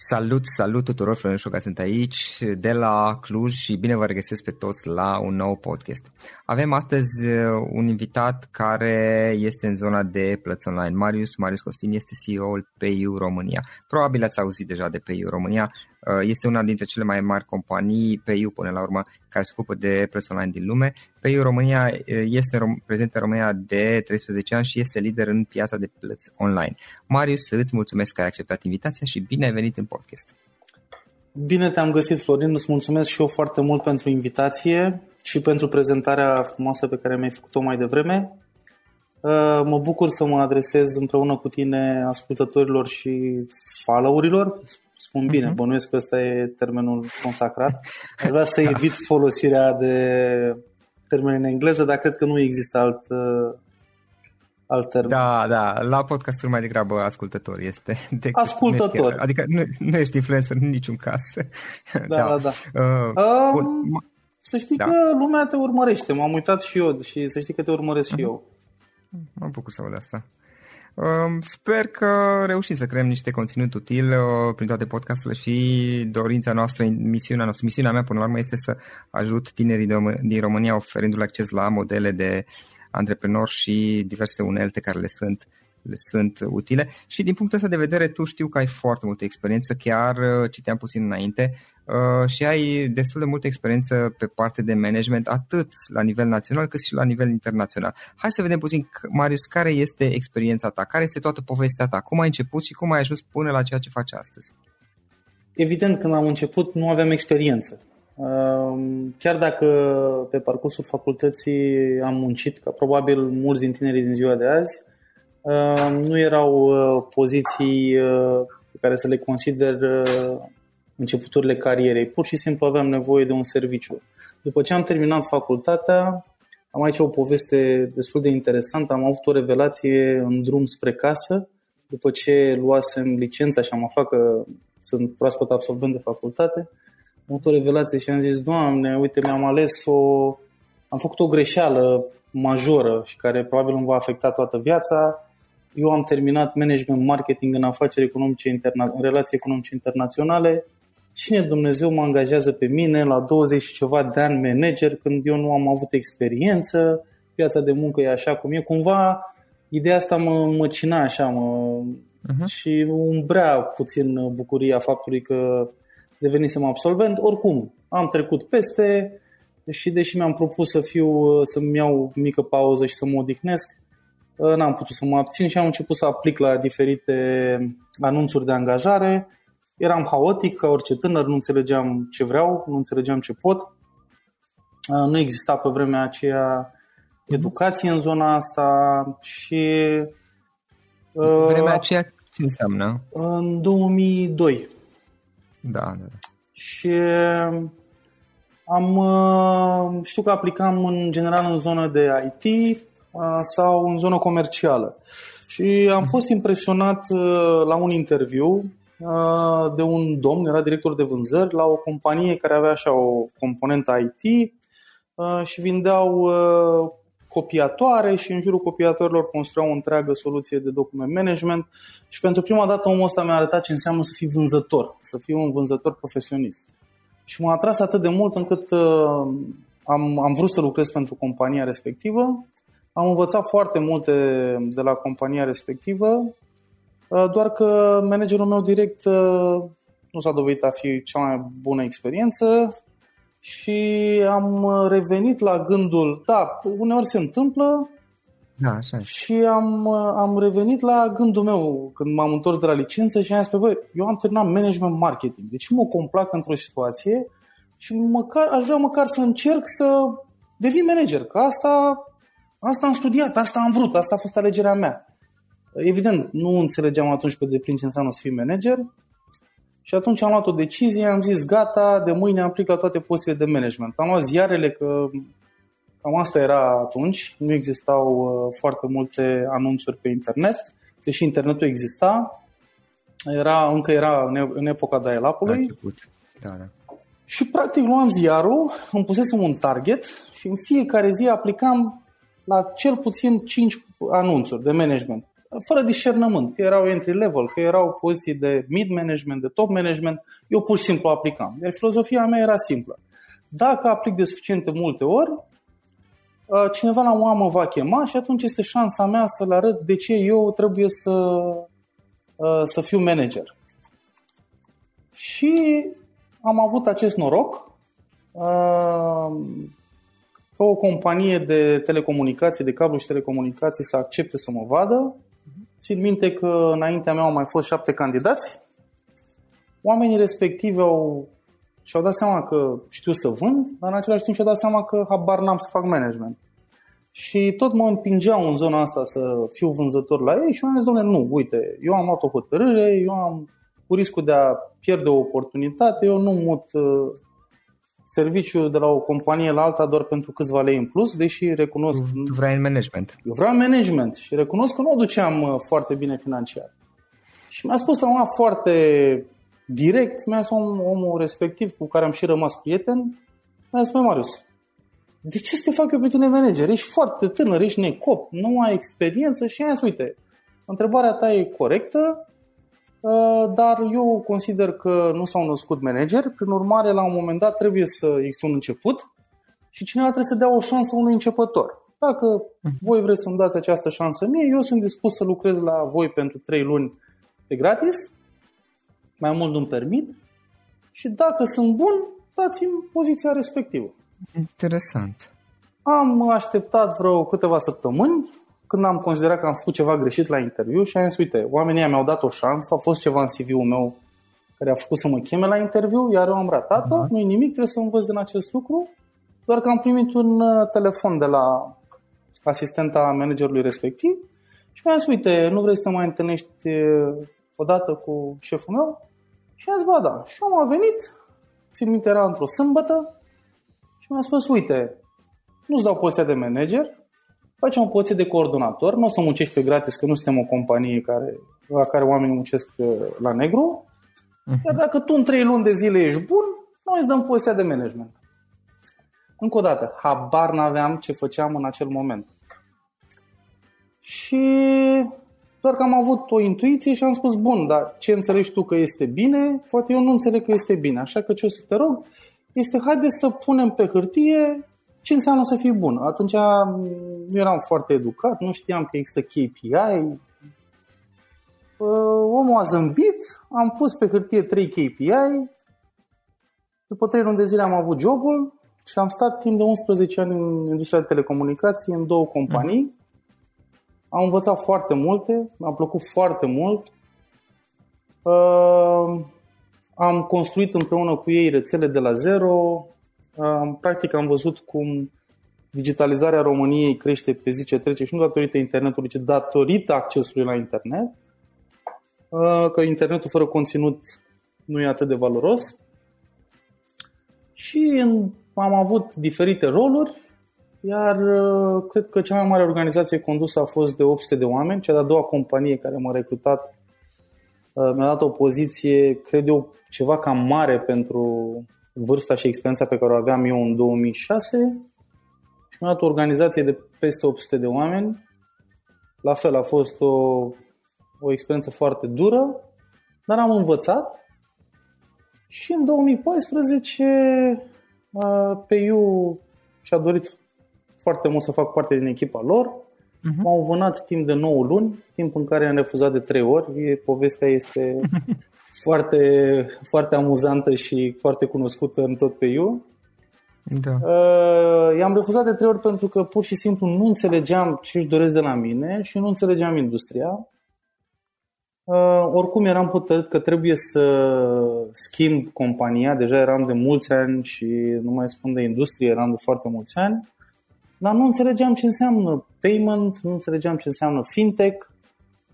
Salut, salut tuturor, Florin Șoca sunt aici de la Cluj și bine vă regăsesc pe toți la un nou podcast. Avem astăzi uh, un invitat care este în zona de plăți online. Marius, Marius Costin este CEO-ul PayU România. Probabil ați auzit deja de PayU România. Uh, este una dintre cele mai mari companii, PayU până la urmă, care se ocupă de plăți online din lume. PayU România uh, este prezent în România de 13 ani și este lider în piața de plăți online. Marius, îți mulțumesc că ai acceptat invitația și bine ai venit în podcast. Bine te-am găsit, Florin. Îți mulțumesc și eu foarte mult pentru invitație și pentru prezentarea frumoasă pe care mi-ai făcut-o mai devreme. Uh, mă bucur să mă adresez împreună cu tine ascultătorilor și followurilor. Spun bine, uh-huh. bănuiesc că ăsta e termenul consacrat. Aș vrea să evit folosirea de termeni în engleză, dar cred că nu există alt, uh, alt termen. Da, da, la podcasturi mai degrabă ascultător este. Ascultător. Adică nu, nu ești influencer în niciun caz. Da, da, da. da. Uh, um, Să știi da. că lumea te urmărește. M-am uitat și eu și să știi că te urmăresc uh-huh. și mhm. eu. Mă bucur să văd asta. Um, sper că reușim să creăm niște conținut util uh, prin toate podcasturile și dorința noastră, misiunea noastră, misiunea mea până la urmă este să ajut tinerii din România oferindu-le acces la modele de antreprenori și diverse unelte care le sunt le sunt utile și din punctul ăsta de vedere tu știu că ai foarte multă experiență, chiar uh, citeam puțin înainte uh, și ai destul de multă experiență pe parte de management atât la nivel național cât și la nivel internațional. Hai să vedem puțin, Marius, care este experiența ta, care este toată povestea ta, cum ai început și cum ai ajuns până la ceea ce faci astăzi? Evident, când am început nu aveam experiență. Uh, chiar dacă pe parcursul facultății am muncit, ca probabil mulți din tinerii din ziua de azi, Uh, nu erau uh, poziții uh, pe care să le consider începuturile carierei. Pur și simplu aveam nevoie de un serviciu. După ce am terminat facultatea, am aici o poveste destul de interesantă. Am avut o revelație în drum spre casă, după ce luasem licența și am aflat că sunt proaspăt absolvent de facultate. Am avut o revelație și am zis, Doamne, uite, mi-am ales o... Am făcut o greșeală majoră și care probabil îmi va afecta toată viața eu am terminat management marketing în afaceri economice interna- în relații economice internaționale. Cine Dumnezeu mă angajează pe mine la 20 și ceva de ani manager când eu nu am avut experiență, piața de muncă e așa cum e. Cumva ideea asta mă măcina așa mă, uh-huh. și umbrea puțin bucuria faptului că devenisem absolvent. Oricum, am trecut peste și deși mi-am propus să fiu, să-mi iau mică pauză și să mă odihnesc, n-am putut să mă abțin și am început să aplic la diferite anunțuri de angajare. Eram haotic, ca orice tânăr, nu înțelegeam ce vreau, nu înțelegeam ce pot. Nu exista pe vremea aceea educație în zona asta și... Vremea aceea ce înseamnă? În 2002. Da, da. Și am, știu că aplicam în general în zonă de IT, sau în zonă comercială. Și am fost impresionat la un interviu de un domn, era director de vânzări, la o companie care avea așa o componentă IT și vindeau copiatoare și în jurul copiatoarelor construiau o întreagă soluție de document management și pentru prima dată omul ăsta mi-a arătat ce înseamnă să fii vânzător, să fii un vânzător profesionist. Și m-a atras atât de mult încât am, am vrut să lucrez pentru compania respectivă am învățat foarte multe de la compania respectivă, uh, doar că managerul meu direct uh, nu s-a dovedit a fi cea mai bună experiență și am revenit la gândul, da, uneori se întâmplă, da, așa. Și am, am revenit la gândul meu când m-am întors de la licență și am zis, băi, eu am terminat management marketing, deci mă complac într-o situație și măcar, aș vrea măcar să încerc să devin manager, că asta Asta am studiat, asta am vrut, asta a fost alegerea mea. Evident, nu înțelegeam atunci pe deplin ce înseamnă să fii manager și atunci am luat o decizie, am zis gata, de mâine aplic la toate pozițiile de management. Am luat ziarele că cam asta era atunci, nu existau uh, foarte multe anunțuri pe internet, deși internetul exista, era, încă era în, în epoca dial-up-ului. Da, da. Și practic luam ziarul, îmi pusesem un target și în fiecare zi aplicam la cel puțin 5 anunțuri de management, fără discernământ, că erau entry level, că erau poziții de mid management, de top management, eu pur și simplu aplicam. Iar filozofia mea era simplă. Dacă aplic de suficiente multe ori, uh, cineva la un mă va chema și atunci este șansa mea să le arăt de ce eu trebuie să, uh, să fiu manager. Și am avut acest noroc. Uh, ca o companie de telecomunicații, de cablu și telecomunicații să accepte să mă vadă. Țin minte că înaintea mea au mai fost șapte candidați. Oamenii respectivi au, și-au dat seama că știu să vând, dar în același timp și-au dat seama că habar n-am să fac management. Și tot mă împingeau în zona asta să fiu vânzător la ei și eu am zis, domnule, nu, uite, eu am luat o hotărâre, eu am cu riscul de a pierde o oportunitate, eu nu mut uh, serviciu de la o companie la alta doar pentru câțiva lei în plus, deși recunosc... Tu vrei în management. Eu vreau management și recunosc că nu o duceam uh, foarte bine financiar. Și mi-a spus la un foarte direct, mi-a spus omul respectiv cu care am și rămas prieten, mi-a spus, Marius, de ce să te fac eu pe tine manager? Ești foarte tânăr, ești necop, nu ai experiență și ai uite, întrebarea ta e corectă, uh, dar eu consider că nu s-au născut manageri, prin urmare, la un moment dat trebuie să există un început și cineva trebuie să dea o șansă unui începător. Dacă voi vreți să-mi dați această șansă mie, eu sunt dispus să lucrez la voi pentru 3 luni pe gratis, mai mult nu-mi permit, și dacă sunt bun, dați-mi poziția respectivă. Interesant. Am așteptat vreo câteva săptămâni când am considerat că am făcut ceva greșit la interviu și am zis, uite, oamenii mi-au dat o șansă, a fost ceva în CV-ul meu care a făcut să mă cheme la interviu, iar eu am ratat-o, uh-huh. nu-i nimic, trebuie să învăț din acest lucru, doar că am primit un uh, telefon de la asistenta managerului respectiv și mi-a zis, uite, nu vrei să te mai întâlnești uh, odată cu șeful meu? Și am zis, ba da. Și am venit, țin minte, era într-o sâmbătă și mi-a spus, uite, nu-ți dau poziția de manager, facem o poziție de coordonator, nu o să muncești pe gratis, că nu suntem o companie care, la care oamenii muncesc uh, la negru, uh-huh. iar dacă tu în trei luni de zile ești bun, noi îți dăm poziția de management. Încă o dată, habar n-aveam ce făceam în acel moment. Și doar că am avut o intuiție și am spus, bun, dar ce înțelegi tu că este bine, poate eu nu înțeleg că este bine. Așa că ce o să te rog este, haide să punem pe hârtie ce înseamnă să fii bun. Atunci nu eram foarte educat, nu știam că există KPI. Uh, omul a zâmbit, am pus pe hârtie 3 KPI, după 3 luni de zile am avut jobul și am stat timp de 11 ani în industria de telecomunicații, în două companii. Mm. Am învățat foarte multe, mi-a plăcut foarte mult. Uh, am construit împreună cu ei rețele de la zero. Uh, practic am văzut cum digitalizarea României crește pe zi ce trece și nu datorită internetului, ci datorită accesului la internet. Uh, că internetul fără conținut nu e atât de valoros. Și am avut diferite roluri iar uh, cred că cea mai mare organizație condusă a fost de 800 de oameni. Cea de-a doua companie care m-a recrutat uh, mi-a dat o poziție, cred eu, ceva cam mare pentru vârsta și experiența pe care o aveam eu în 2006 și mi-a dat o organizație de peste 800 de oameni. La fel a fost o, o experiență foarte dură, dar am învățat și în 2014 uh, pe eu și-a dorit foarte mult să fac parte din echipa lor. Uh-huh. M-au vânat timp de 9 luni, timp în care am refuzat de 3 ori. Povestea este foarte, foarte amuzantă și foarte cunoscută în tot pe eu. Da. Uh, i-am refuzat de 3 ori pentru că pur și simplu nu înțelegeam ce își doresc de la mine și nu înțelegeam industria. Uh, oricum eram hotărât că trebuie să schimb compania, deja eram de mulți ani și nu mai spun de industrie, eram de foarte mulți ani dar nu înțelegeam ce înseamnă payment, nu înțelegeam ce înseamnă fintech,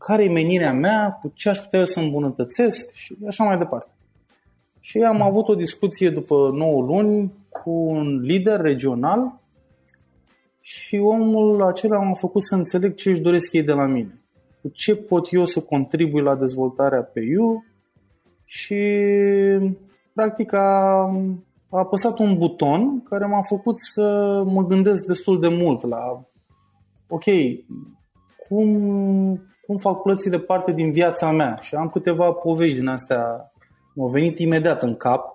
care e menirea mea, cu ce aș putea eu să îmbunătățesc și așa mai departe. Și am avut o discuție după 9 luni cu un lider regional și omul acela m-a făcut să înțeleg ce își doresc ei de la mine. Cu ce pot eu să contribui la dezvoltarea PU și practic a a apăsat un buton care m-a făcut să mă gândesc destul de mult la ok, cum, cum fac plățile parte din viața mea și am câteva povești din astea m-au venit imediat în cap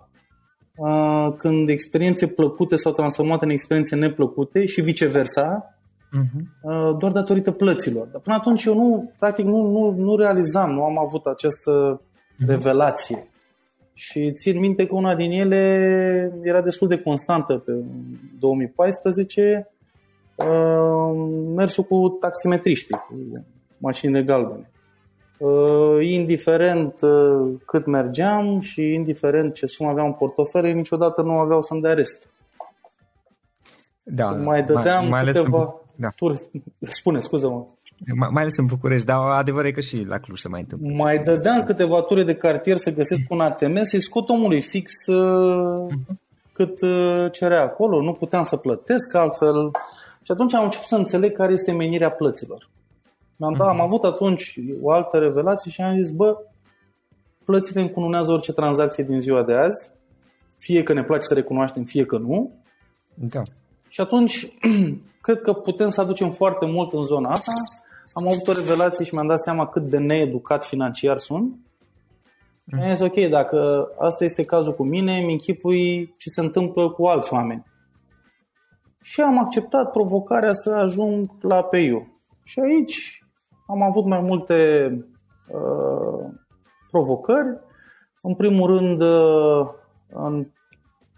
când experiențe plăcute s-au transformat în experiențe neplăcute și viceversa, uh-huh. doar datorită plăților. Dar până atunci eu nu, practic, nu, nu, nu realizam, nu am avut această uh-huh. revelație. Și țin minte că una din ele era destul de constantă pe 2014, uh, mersul cu taximetriștii, cu mașini galbene. Uh, indiferent uh, cât mergeam și indiferent ce sumă aveam în portofel, niciodată nu aveau să-mi dea rest. Da, mai dădeam mai, mai câteva... În... Da. Tur... Spune, scuză-mă. Mai ales în București, dar adevăr e că și la Cluj se mai întâmplă. Mai dădeam câteva ture de cartier să găsesc un ATM, să-i scot omului fix uh, cât uh, cerea acolo. Nu puteam să plătesc altfel. Și atunci am început să înțeleg care este menirea plăților. Am, dat, am avut atunci o altă revelație și am zis, bă, plățile încununează orice tranzacție din ziua de azi, fie că ne place să recunoaștem, fie că nu. Da. Și atunci, cred că putem să aducem foarte mult în zona asta am avut o revelație și mi-am dat seama cât de needucat financiar sunt. Mm. am zis, ok, dacă asta este cazul cu mine, mi închipui ce se întâmplă cu alți oameni. Și am acceptat provocarea să ajung la PIU. Și aici am avut mai multe uh, provocări. În primul rând, uh, în,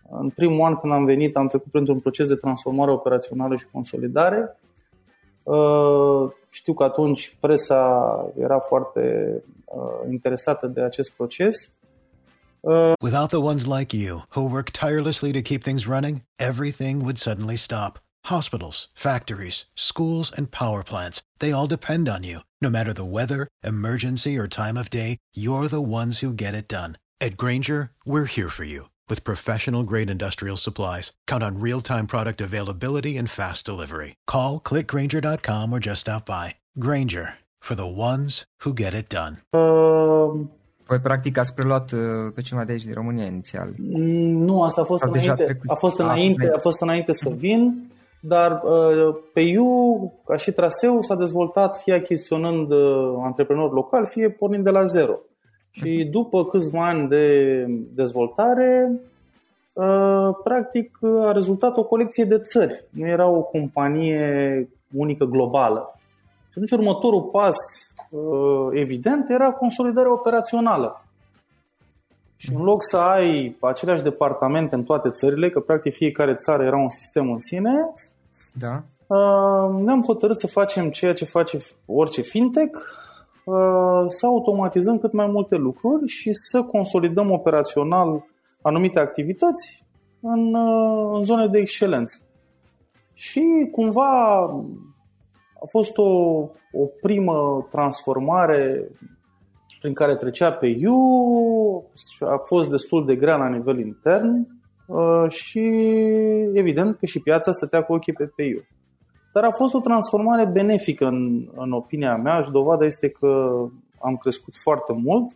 în primul an când am venit, am trecut printr-un proces de transformare operațională și consolidare. Uh, știu că atunci presa era foarte uh, interesată de acest proces. Uh, Without the ones like you, who work tirelessly to keep things running, everything would suddenly stop. Hospitals, factories, schools, and power plants, they all depend on you. No matter the weather, emergency, or time of day, you're the ones who get it done. At Granger, we're here for you with professional grade industrial supplies. Count on real time product availability and fast delivery. Call clickgranger.com or just stop by. Granger for the ones who get it done. Uh, Voi practic ați preluat uh, pe cineva de aici din România inițial? Nu, asta a fost, înainte, a fost înainte, a fost înainte să vin. Dar uh, pe IU, ca și traseu, s-a dezvoltat fie achiziționând uh, antreprenori locali, fie pornind de la zero. Și mhm. după câțiva ani de dezvoltare, uh, practic a rezultat o colecție de țări. Nu era o companie unică globală. Și atunci următorul pas evident era consolidarea operațională. Și în loc să ai aceleași departamente în toate țările, că practic fiecare țară era un sistem în sine, da. Uh, ne-am hotărât să facem ceea ce face orice fintech, uh, să automatizăm cât mai multe lucruri și să consolidăm operațional anumite activități în, uh, în zone de excelență. Și cumva a fost o, o primă transformare prin care trecea pe U, a fost destul de grea la nivel intern uh, și evident că și piața stătea cu ochii pe PU. Dar a fost o transformare benefică în, în opinia mea și dovada este că am crescut foarte mult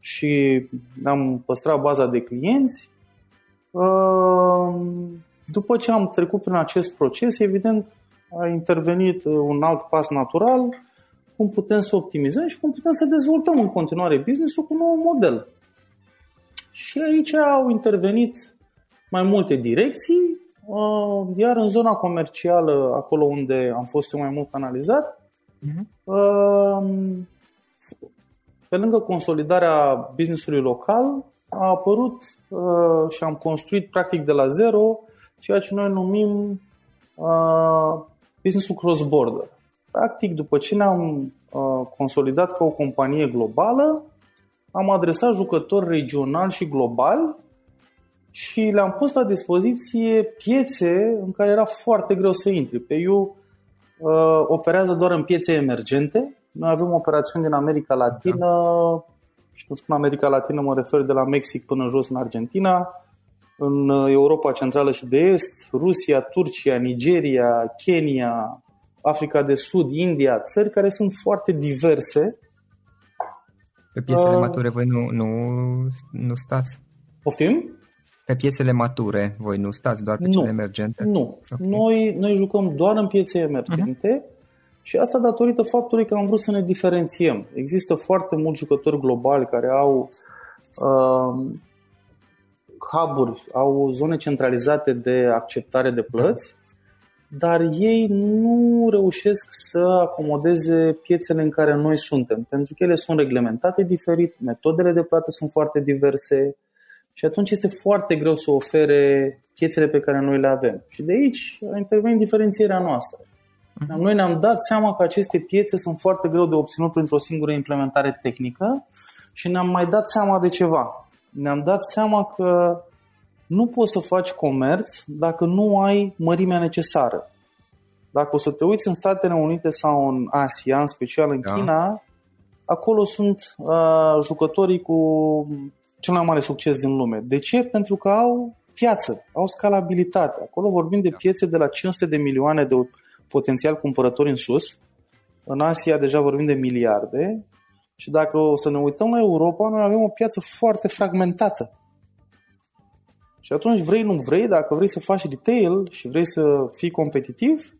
și am păstrat baza de clienți. Uh, după ce am trecut prin acest proces, evident, a intervenit un alt pas natural cum putem să optimizăm și cum putem să dezvoltăm în continuare business-ul cu un nou model. Și aici au intervenit mai multe direcții, uh, iar în zona comercială, acolo unde am fost eu mai mult analizat, uh-huh. pe lângă consolidarea business-ului local, a apărut uh, și am construit practic de la zero ceea ce noi numim uh, business-ul cross-border. Practic, după ce ne-am uh, consolidat ca o companie globală, am adresat jucători regionali și globali și le-am pus la dispoziție piețe în care era foarte greu să intri. Pe eu uh, operează doar în piețe emergente. Noi avem operațiuni din America Latină, da. și când spun America Latină mă refer de la Mexic până în jos în Argentina, în Europa Centrală și de Est, Rusia, Turcia, Nigeria, Kenya, Africa de Sud, India, țări care sunt foarte diverse. Pe piețele uh, mature voi nu, nu, nu stați? Poftim? Pe piețele mature voi nu stați, doar pe nu, cele emergente? Nu. Okay. Noi, noi jucăm doar în piețe emergente uh-huh. și asta datorită faptului că am vrut să ne diferențiem. Există foarte mulți jucători globali care au uh, hub-uri, au zone centralizate de acceptare de plăți dar ei nu reușesc să acomodeze piețele în care noi suntem, pentru că ele sunt reglementate diferit, metodele de plată sunt foarte diverse și atunci este foarte greu să ofere piețele pe care noi le avem. Și de aici a intervenit diferențierea noastră. Mhm. Noi ne-am dat seama că aceste piețe sunt foarte greu de obținut printr-o singură implementare tehnică și ne-am mai dat seama de ceva. Ne-am dat seama că nu poți să faci comerț dacă nu ai mărimea necesară. Dacă o să te uiți în Statele Unite sau în Asia, în special în da. China, acolo sunt uh, jucătorii cu cel mai mare succes din lume. De ce? Pentru că au piață, au scalabilitate. Acolo vorbim de da. piețe de la 500 de milioane de potențial cumpărători în sus. În Asia deja vorbim de miliarde. Și dacă o să ne uităm la Europa, noi avem o piață foarte fragmentată. Și atunci vrei, nu vrei, dacă vrei să faci retail și vrei să fii competitiv,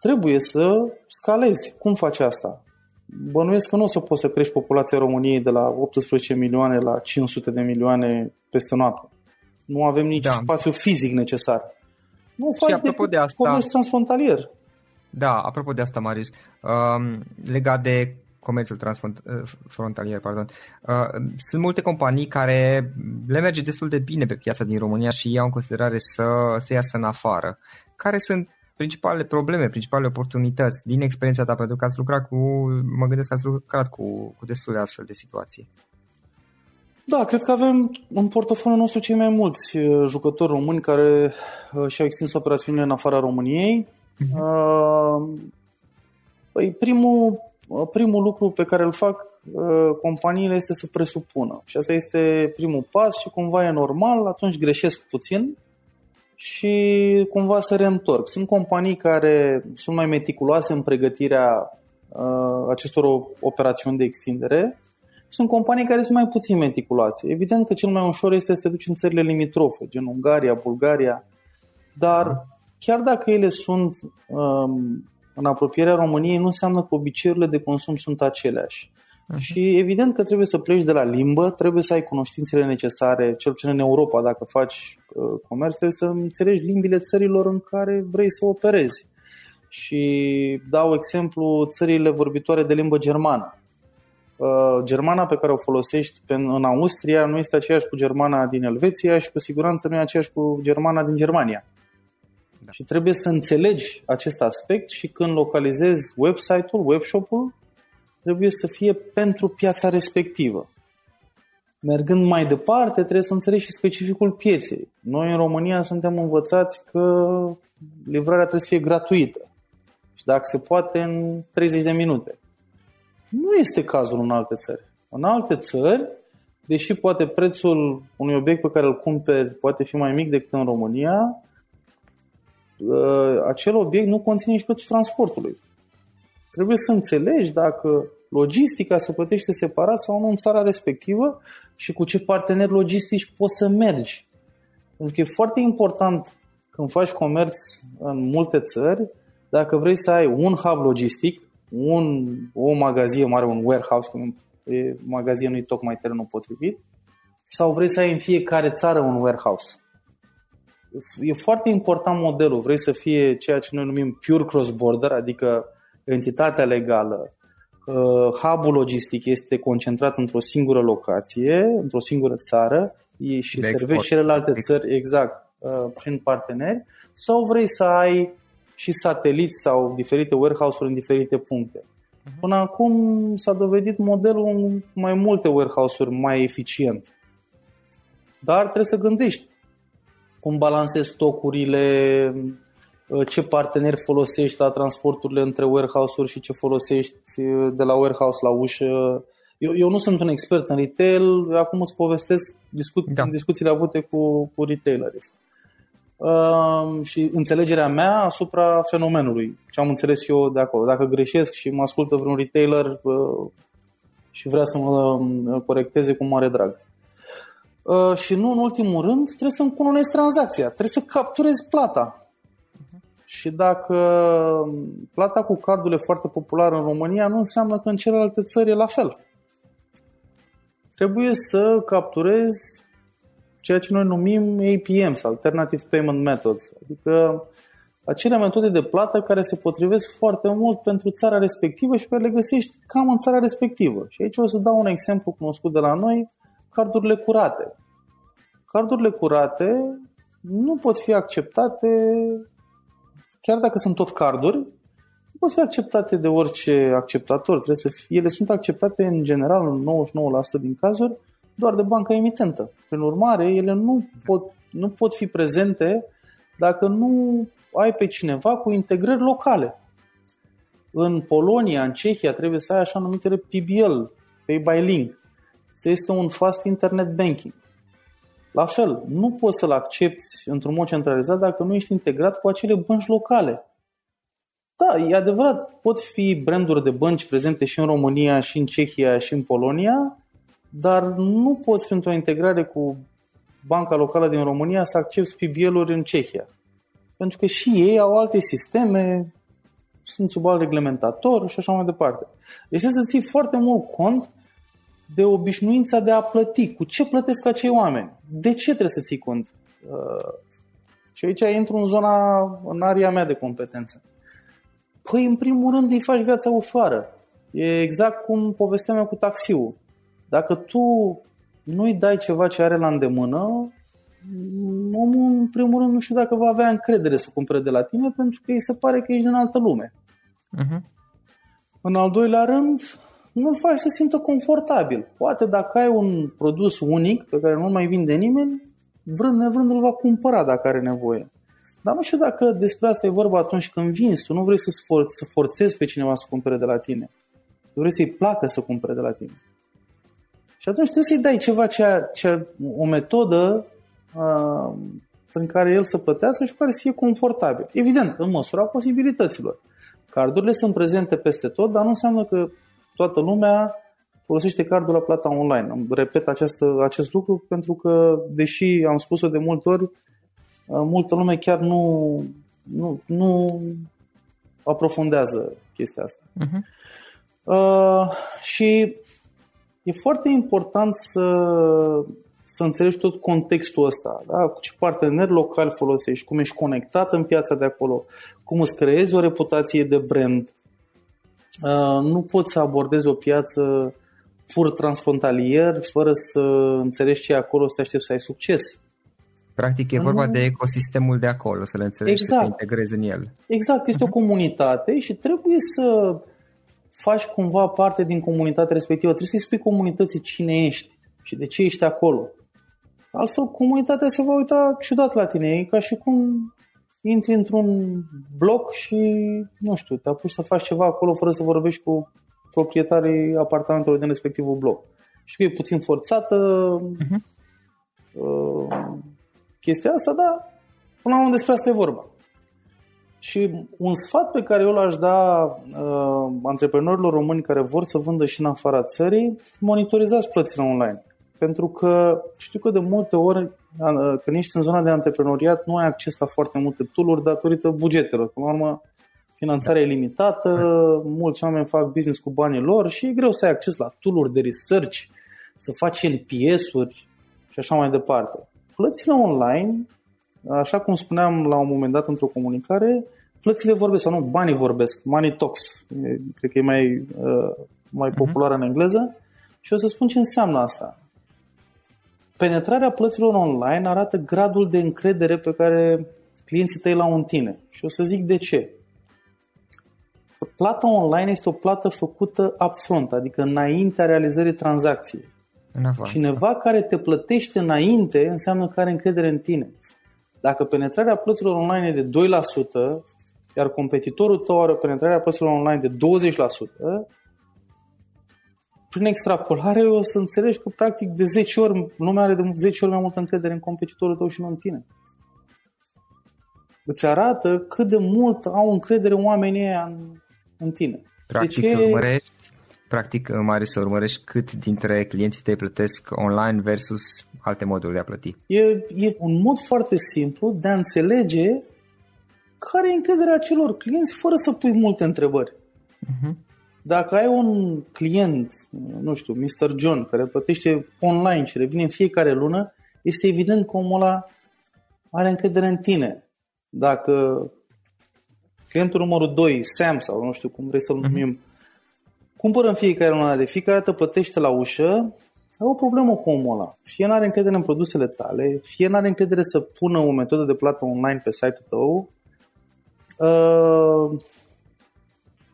trebuie să scalezi. Cum faci asta? Bănuiesc că nu o să poți să crești populația României de la 18 milioane la 500 de milioane peste noapte. Nu avem nici da. spațiu fizic necesar. Nu faci și de asta, comerț transfrontalier. Da, apropo de asta, Marius, um, legat de comerțul transfrontalier, pardon. Uh, sunt multe companii care le merge destul de bine pe piața din România și iau în considerare să, să iasă în afară. Care sunt principalele probleme, principalele oportunități din experiența ta, pentru că ați lucrat cu, mă gândesc că ați lucrat cu, cu destul de astfel de situații. Da, cred că avem în portofoliul nostru cei mai mulți uh, jucători români care uh, și-au extins operațiunile în afara României. Uh-huh. Păi primul, primul lucru pe care îl fac companiile este să presupună. Și asta este primul pas și cumva e normal, atunci greșesc puțin și cumva se reîntorc. Sunt companii care sunt mai meticuloase în pregătirea uh, acestor operațiuni de extindere sunt companii care sunt mai puțin meticuloase. Evident că cel mai ușor este să te duci în țările limitrofe, gen Ungaria, Bulgaria, dar chiar dacă ele sunt um, în apropierea României, nu înseamnă că obiceiurile de consum sunt aceleași. Uh-huh. Și evident că trebuie să pleci de la limbă, trebuie să ai cunoștințele necesare, cel puțin în Europa, dacă faci uh, comerț, trebuie să înțelegi limbile țărilor în care vrei să operezi. Și dau exemplu țările vorbitoare de limbă germană. Uh, germana pe care o folosești în Austria nu este aceeași cu germana din Elveția și cu siguranță nu e aceeași cu germana din Germania. Da. Și trebuie să înțelegi acest aspect și când localizezi website-ul, webshop-ul, trebuie să fie pentru piața respectivă. Mergând mai departe, trebuie să înțelegi și specificul pieței. Noi în România suntem învățați că livrarea trebuie să fie gratuită. Și dacă se poate, în 30 de minute. Nu este cazul în alte țări. În alte țări, deși poate prețul unui obiect pe care îl cumperi poate fi mai mic decât în România, ă, acel obiect nu conține nici prețul transportului. Trebuie să înțelegi dacă logistica se plătește separat sau nu în țara respectivă și cu ce parteneri logistici poți să mergi. Pentru că e foarte important când faci comerț în multe țări, dacă vrei să ai un hub logistic, un, o magazie mare, un warehouse, cum e, magazie nu e tocmai terenul potrivit, sau vrei să ai în fiecare țară un warehouse. E foarte important modelul. Vrei să fie ceea ce noi numim pure cross-border, adică entitatea legală, uh, hub-ul logistic este concentrat într-o singură locație, într-o singură țară și servești celelalte țări exact uh, prin parteneri, sau vrei să ai și sateliți sau diferite warehouse-uri în diferite puncte. Mhm. Până acum s-a dovedit modelul în mai multe warehouse-uri mai eficient. Dar trebuie să gândești cum balancezi stocurile, ce parteneri folosești la transporturile între warehouse-uri și ce folosești de la warehouse la ușă. Eu, eu nu sunt un expert în retail, acum îți povestesc discu- da. discuțiile avute cu, cu retailerii uh, și înțelegerea mea asupra fenomenului. Ce am înțeles eu de acolo. Dacă greșesc și mă ascultă vreun retailer uh, și vrea să mă uh, corecteze cu mare drag. Uh, și nu în ultimul rând, trebuie să încununezi tranzacția, trebuie să capturezi plata. Uh-huh. Și dacă plata cu cardul e foarte populară în România, nu înseamnă că în celelalte țări e la fel. Trebuie să capturezi ceea ce noi numim APMs, Alternative Payment Methods, adică acele metode de plată care se potrivesc foarte mult pentru țara respectivă și pe care le găsești cam în țara respectivă. Și aici o să dau un exemplu cunoscut de la noi, cardurile curate. Cardurile curate nu pot fi acceptate, chiar dacă sunt tot carduri, nu pot fi acceptate de orice acceptator. Trebuie să fie, ele sunt acceptate în general în 99% din cazuri doar de banca emitentă. Prin urmare, ele nu pot, nu pot fi prezente dacă nu ai pe cineva cu integrări locale. În Polonia, în Cehia, trebuie să ai așa numitele PBL, Pay by Link. Este un fast internet banking. La fel, nu poți să-l accepti într-un mod centralizat dacă nu ești integrat cu acele bănci locale. Da, e adevărat, pot fi branduri de bănci prezente și în România, și în Cehia, și în Polonia, dar nu poți printr-o integrare cu banca locală din România să accepti PBL-uri în Cehia. Pentru că și ei au alte sisteme sunt sub alt reglementator și așa mai departe. Deci trebuie să ții foarte mult cont de obișnuința de a plăti. Cu ce plătesc acei oameni? De ce trebuie să ții cont? Uh, și aici intru în zona, în aria mea de competență. Păi, în primul rând, îi faci viața ușoară. E exact cum povesteam eu cu taxiul. Dacă tu nu-i dai ceva ce are la îndemână, omul, în primul rând, nu știu dacă va avea încredere să cumpere de la tine, pentru că îi se pare că ești din altă lume. Uh-huh. În al doilea rând, nu-l faci să simtă confortabil. Poate dacă ai un produs unic pe care nu mai vinde nimeni, vrând nevrând îl va cumpăra dacă are nevoie. Dar nu știu dacă despre asta e vorba atunci când vinzi. Tu nu vrei să, for- să forțezi pe cineva să cumpere de la tine. Tu vrei să-i placă să cumpere de la tine. Și atunci trebuie să-i dai ceva, ce, ce, o metodă uh, prin care el să plătească și care să fie confortabil. Evident, în măsura posibilităților. Cardurile sunt prezente peste tot, dar nu înseamnă că toată lumea folosește cardul la plata online. Îmi repet această, acest lucru pentru că, deși am spus-o de multe ori, multă lume chiar nu, nu, nu aprofundează chestia asta. Uh-huh. Uh, și e foarte important să, să înțelegi tot contextul ăsta, da? cu ce partener local folosești, cum ești conectat în piața de acolo, cum îți creezi o reputație de brand. Uh, nu poți să abordezi o piață pur transfrontalier fără să înțelegi ce e acolo, să te aștepți să ai succes. Practic e vorba de ecosistemul de acolo, să le înțelegi exact. să te exact. integrezi în el. Exact, este uh-huh. o mhm. comunitate și trebuie să faci cumva parte din comunitatea respectivă. Trebuie să-i spui comunității cine ești și de ce ești acolo. Altfel, comunitatea se va uita ciudat la tine. E ca și cum intri într-un bloc și, nu știu, te apuci să faci ceva acolo fără să vorbești cu proprietarii apartamentelor din respectivul bloc. Și că e puțin forțată uh-huh. uh, chestia asta, dar până la urmă despre asta e vorba. Și un sfat pe care eu l-aș da uh, antreprenorilor români care vor să vândă și în afara țării, monitorizați plățile online. Pentru că știu că de multe ori, uh, când ești în zona de antreprenoriat, nu ai acces la foarte multe tooluri datorită bugetelor. Până la urmă, finanțarea e limitată, mulți oameni fac business cu banii lor și e greu să ai acces la tooluri de research, să faci NPS-uri și așa mai departe. Plățile online, așa cum spuneam la un moment dat într-o comunicare, plățile vorbesc, sau nu, banii vorbesc, money talks, cred că e mai, uh, mai mhm. populară în engleză, și o să spun ce înseamnă asta. Penetrarea plăților online arată gradul de încredere pe care clienții tăi l-au în tine. Și o să zic de ce. Plata online este o plată făcută upfront, adică înaintea realizării tranzacției. Cineva care te plătește înainte înseamnă că are încredere în tine. Dacă penetrarea plăților online e de 2%, iar competitorul tău are o penetrare a plăților online de 20%, prin extrapolare o să înțelegi că practic de 10 ori, lumea are de 10 ori mai multă încredere în competitorul tău și nu în tine. Îți arată cât de mult au încredere oamenii în, în tine. Practic, de ce... urmărești, practic, Marius, să urmărești cât dintre clienții tăi plătesc online versus alte moduri de a plăti. E, e un mod foarte simplu de a înțelege care e încrederea celor clienți fără să pui multe întrebări. Uh-huh. Dacă ai un client, nu știu, Mr. John, care plătește online și revine în fiecare lună, este evident că omul ăla are încredere în tine. Dacă clientul numărul 2, Sam sau nu știu cum vrei să-l mhm. numim, uh-huh. cumpără în fiecare lună, de fiecare dată plătește la ușă, ai o problemă cu omul ăla. Fie nu are încredere în produsele tale, fie nu are încredere să pună o metodă de plată online pe site-ul tău, uh,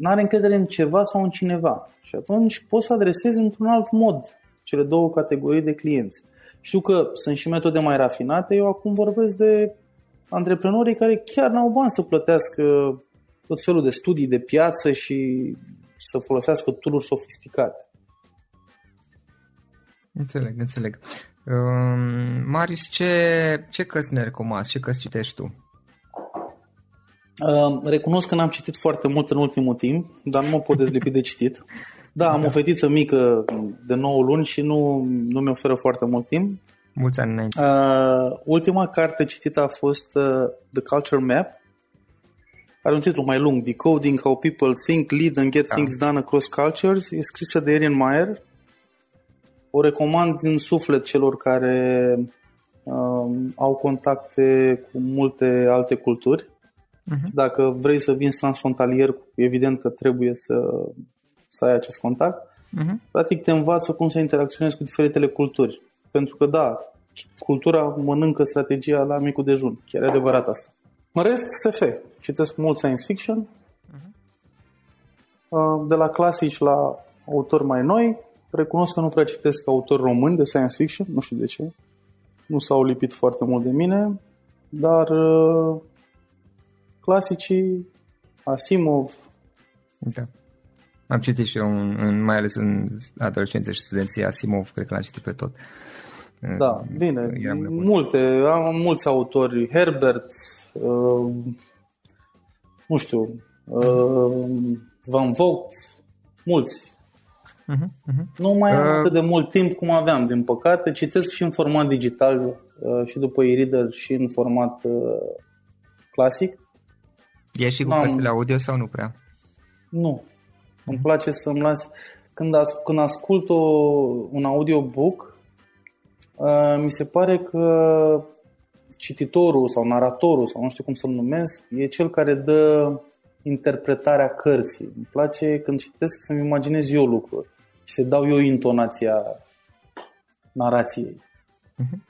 Nu are încredere în ceva sau în cineva. Și atunci poți să adresezi într-un alt mod cele două categorii de clienți. Știu că sunt și metode mai rafinate, eu acum vorbesc de antreprenorii care chiar n-au bani să plătească tot felul de studii de piață și să folosească tooluri sofisticate. Înțeleg, înțeleg. Um, Marius, ce, ce cărți ne recomanzi? Ce cărți citești tu? Uh, recunosc că n-am citit foarte mult în ultimul timp, dar nu mă pot dezlipi de citit. Da, am o fetiță mică de 9 luni și nu, nu mi oferă foarte mult timp. Mulți ani înainte. Uh, ultima carte citită a fost uh, The Culture Map. Are un titlu mai lung, Decoding How People Think, Lead and Get da. Things Done Across Cultures. E scrisă de Erin Meyer. O recomand din suflet celor care uh, au contacte cu multe alte culturi. Uh-huh. Dacă vrei să vinzi transfrontalier, evident că trebuie să, să ai acest contact. Uh-huh. Practic te învață cum să interacționezi cu diferitele culturi. Pentru că, da, cultura mănâncă strategia la micul dejun. Chiar e adevărat asta. În rest, SF. Citesc mult science fiction. Uh-huh. De la clasici la autori mai noi. Recunosc că nu prea citesc autori români de science fiction. Nu știu de ce. Nu s-au lipit foarte mult de mine. Dar uh, clasicii, Asimov. Da. Am citit și eu, în, în, mai ales în adolescență și studenție, Asimov, cred că l-am citit pe tot. Da, bine. Multe, am mulți autori. Herbert, uh, nu știu, uh, Van Vogt, mulți. Uh-huh, uh-huh. Nu mai am uh... atât de mult timp cum aveam, din păcate. Citesc și în format digital uh, și după e-reader și în format uh, clasic. E și cu cărțile audio sau nu prea? Nu. Uh-huh. Îmi place să-mi las... Când, as, când ascult o, un audiobook, uh, mi se pare că cititorul sau naratorul, sau nu știu cum să-l numesc, e cel care dă interpretarea cărții. Îmi place când citesc să-mi imaginez eu lucruri și să dau eu intonația narației. Uh-huh.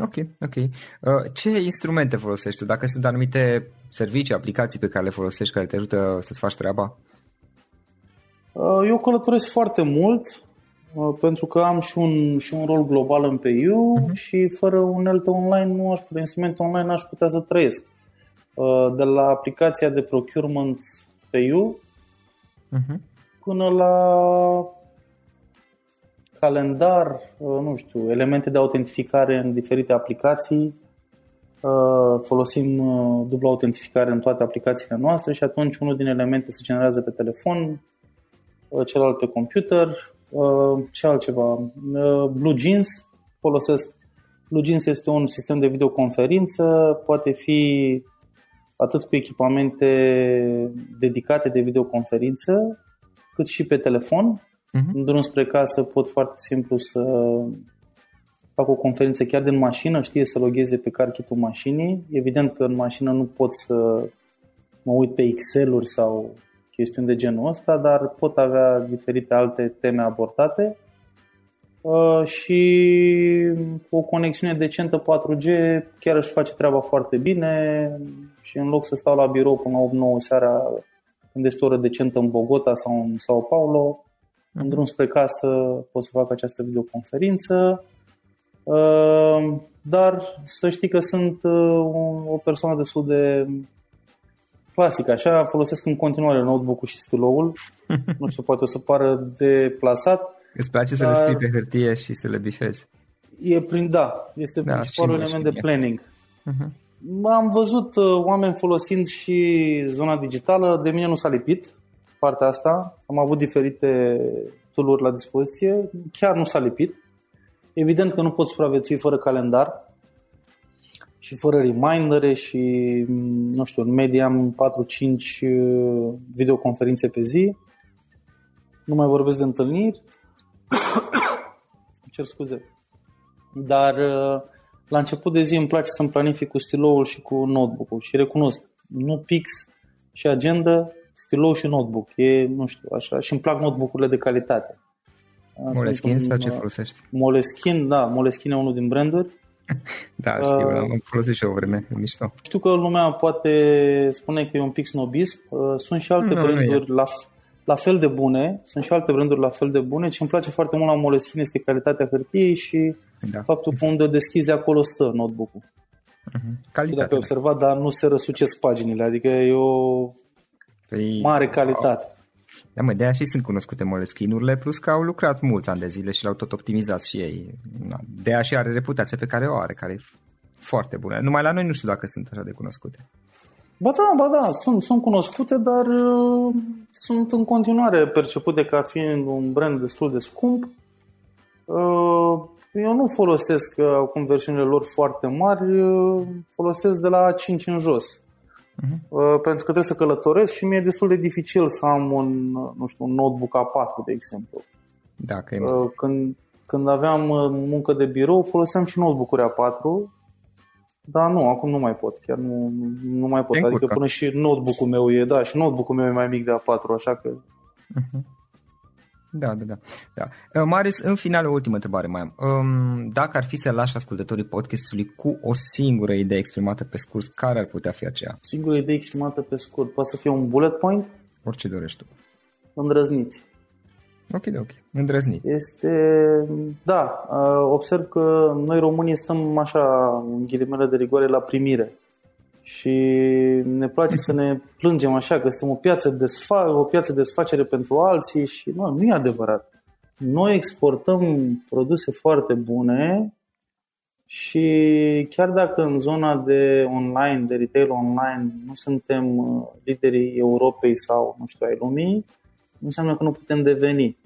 Ok, ok. Uh, ce instrumente folosești tu? Dacă sunt anumite servicii, aplicații pe care le folosești care te ajută să-ți faci treaba? Uh, eu călătoresc foarte mult uh, pentru că am și un, și un rol global în PU uh-huh. și fără unelte online nu aș putea, instrumente online n-aș putea să trăiesc. Uh, de la aplicația de procurement PU uh-huh. până la calendar, nu știu, elemente de autentificare în diferite aplicații. Folosim dubla autentificare în toate aplicațiile noastre și atunci unul din elemente se generează pe telefon, celălalt pe computer, ce altceva. Blue Jeans folosesc. Blue Jeans este un sistem de videoconferință, poate fi atât cu echipamente dedicate de videoconferință, cât și pe telefon. Uh-huh. În drum spre casă pot foarte simplu să fac o conferință chiar din mașină, știe să logheze pe carchitul mașinii. Evident că în mașină nu pot să mă uit pe Excel-uri sau chestiuni de genul ăsta, dar pot avea diferite alte teme abordate uh, și o conexiune decentă 4G chiar își face treaba foarte bine și în loc să stau la birou până la 8-9 seara când este o oră decentă în Bogota sau în Sao Paulo, în mhm. drum spre casă pot să fac această videoconferință, uh, dar să știi că sunt uh, o persoană destul de clasic, așa, folosesc în continuare notebook-ul și stiloul. nu știu, poate o să pară deplasat. Îți place dar... să le scrii pe hârtie și să le bifezi? E prin, da, este da, principalul element de planning. Uh-huh. Am văzut uh, oameni folosind și zona digitală, de mine nu s-a lipit partea asta. Am avut diferite tool la dispoziție, chiar nu s-a lipit. Evident că nu pot supraviețui fără calendar, și fără remindere și, nu știu, în medie am 4-5 uh, videoconferințe pe zi. Nu mai vorbesc de întâlniri. cer scuze. Dar uh, la început de zi îmi place să-mi planific cu stiloul și cu notebook-ul și recunosc, nu pix și agenda, stilou și notebook. E, nu știu, așa, și îmi plac notebook-urile de calitate. Moleskine sau ce folosești? Moleskine, da, Moleskine e unul din branduri da, știu, uh, am folosit și o vreme, e mișto. Știu că lumea poate spune că e un pic snobism. Uh, sunt și alte no, branduri la, la fel de bune, sunt și alte branduri la fel de bune. Ce îmi place foarte mult la Moleskine este calitatea hârtiei și da. faptul că unde deschizi acolo stă notebook-ul. Uh-huh. Calitate, dacă ai observat, dar nu se răsucesc paginile, adică e o păi, mare calitate. Da, mă, de-aia și sunt cunoscute Moleskine-urile, plus că au lucrat mulți ani de zile și l-au tot optimizat și ei. De-aia și are reputația pe care o are, care e foarte bună. Numai la noi nu știu dacă sunt așa de cunoscute. Ba da, ba da, sunt, sunt cunoscute, dar uh, sunt în continuare percepute ca fiind un brand destul de scump. Uh, eu nu folosesc uh, acum versiunile lor foarte mari, uh, folosesc de la 5 în jos. Uh-huh. Uh, pentru că trebuie să călătoresc și mi-e destul de dificil să am un, uh, nu știu, un notebook A4, de exemplu. Da, că e... Uh, când, când aveam uh, muncă de birou, foloseam și notebook-uri A4, dar nu, acum nu mai pot, chiar nu, nu mai pot. Adică până și notebook-ul meu e, da, și notebook-ul meu e mai mic de A4, așa că... Uh-huh. Da, da, da. da. Uh, Marius, în final, o ultimă întrebare mai am. Um, dacă ar fi să lași ascultătorii podcastului cu o singură idee exprimată pe scurt, care ar putea fi aceea? Singură idee exprimată pe scurt, poate să fie un bullet point? Orice dorești tu. Îndrăzniți. Ok, ok. Îndrăznit. Este, da, uh, observ că noi românii stăm așa, în ghilimele de rigoare, la primire. Și ne place să ne plângem așa, că suntem o piață, de desfa- o piață de desfacere pentru alții și nu, nu e adevărat. Noi exportăm produse foarte bune și chiar dacă în zona de online, de retail online, nu suntem uh, liderii Europei sau, nu știu, ai lumii, nu înseamnă că nu putem deveni.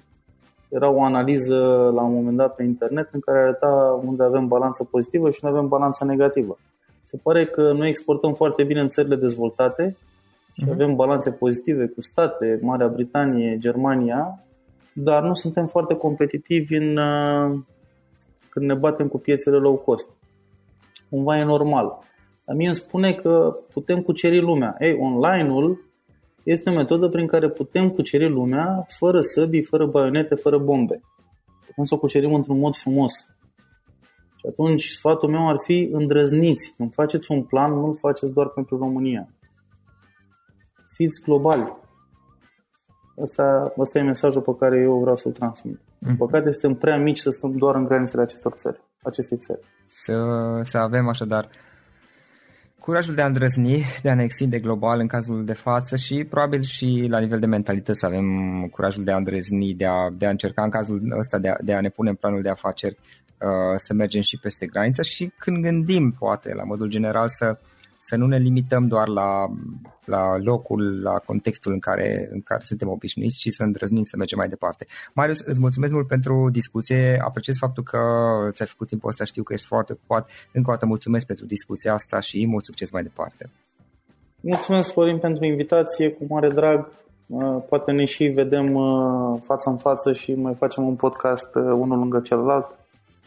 Era o analiză la un moment dat pe internet în care arăta unde avem balanță pozitivă și unde avem balanță negativă. Se pare că noi exportăm foarte bine în țările dezvoltate și uh-huh. avem balanțe pozitive cu state, Marea Britanie, Germania, dar nu suntem foarte competitivi în, uh, când ne batem cu piețele low cost. Cumva e normal. Dar mie îmi spune că putem cuceri lumea. Ei, online-ul este o metodă prin care putem cuceri lumea fără săbii, fără baionete, fără bombe. Putem să o cucerim într-un mod frumos. Și atunci sfatul meu ar fi îndrăzniți. Când faceți un plan, nu-l faceți doar pentru România. Fiți globali. Asta, asta e mesajul pe care eu vreau să-l transmit. În mhm. păcate, suntem prea mici să stăm doar în granițele acestor țări, acestei țări. Să, să avem așadar curajul de a îndrăzni, de a ne extinde global în cazul de față și probabil și la nivel de mentalitate să avem curajul de a îndrăzni, de a, de a încerca în cazul ăsta de a, de a ne pune în planul de afaceri uh, să mergem și peste graniță și când gândim poate la modul general să să nu ne limităm doar la, la locul, la contextul în care, în care suntem obișnuiți, ci să îndrăznim să mergem mai departe. Marius, îți mulțumesc mult pentru discuție, apreciez faptul că ți-ai făcut timpul ăsta, știu că ești foarte ocupat. Încă o dată mulțumesc pentru discuția asta și mult succes mai departe. Mulțumesc, Florin, pentru invitație, cu mare drag. Uh, poate ne și vedem uh, față în față și mai facem un podcast uh, unul lângă celălalt.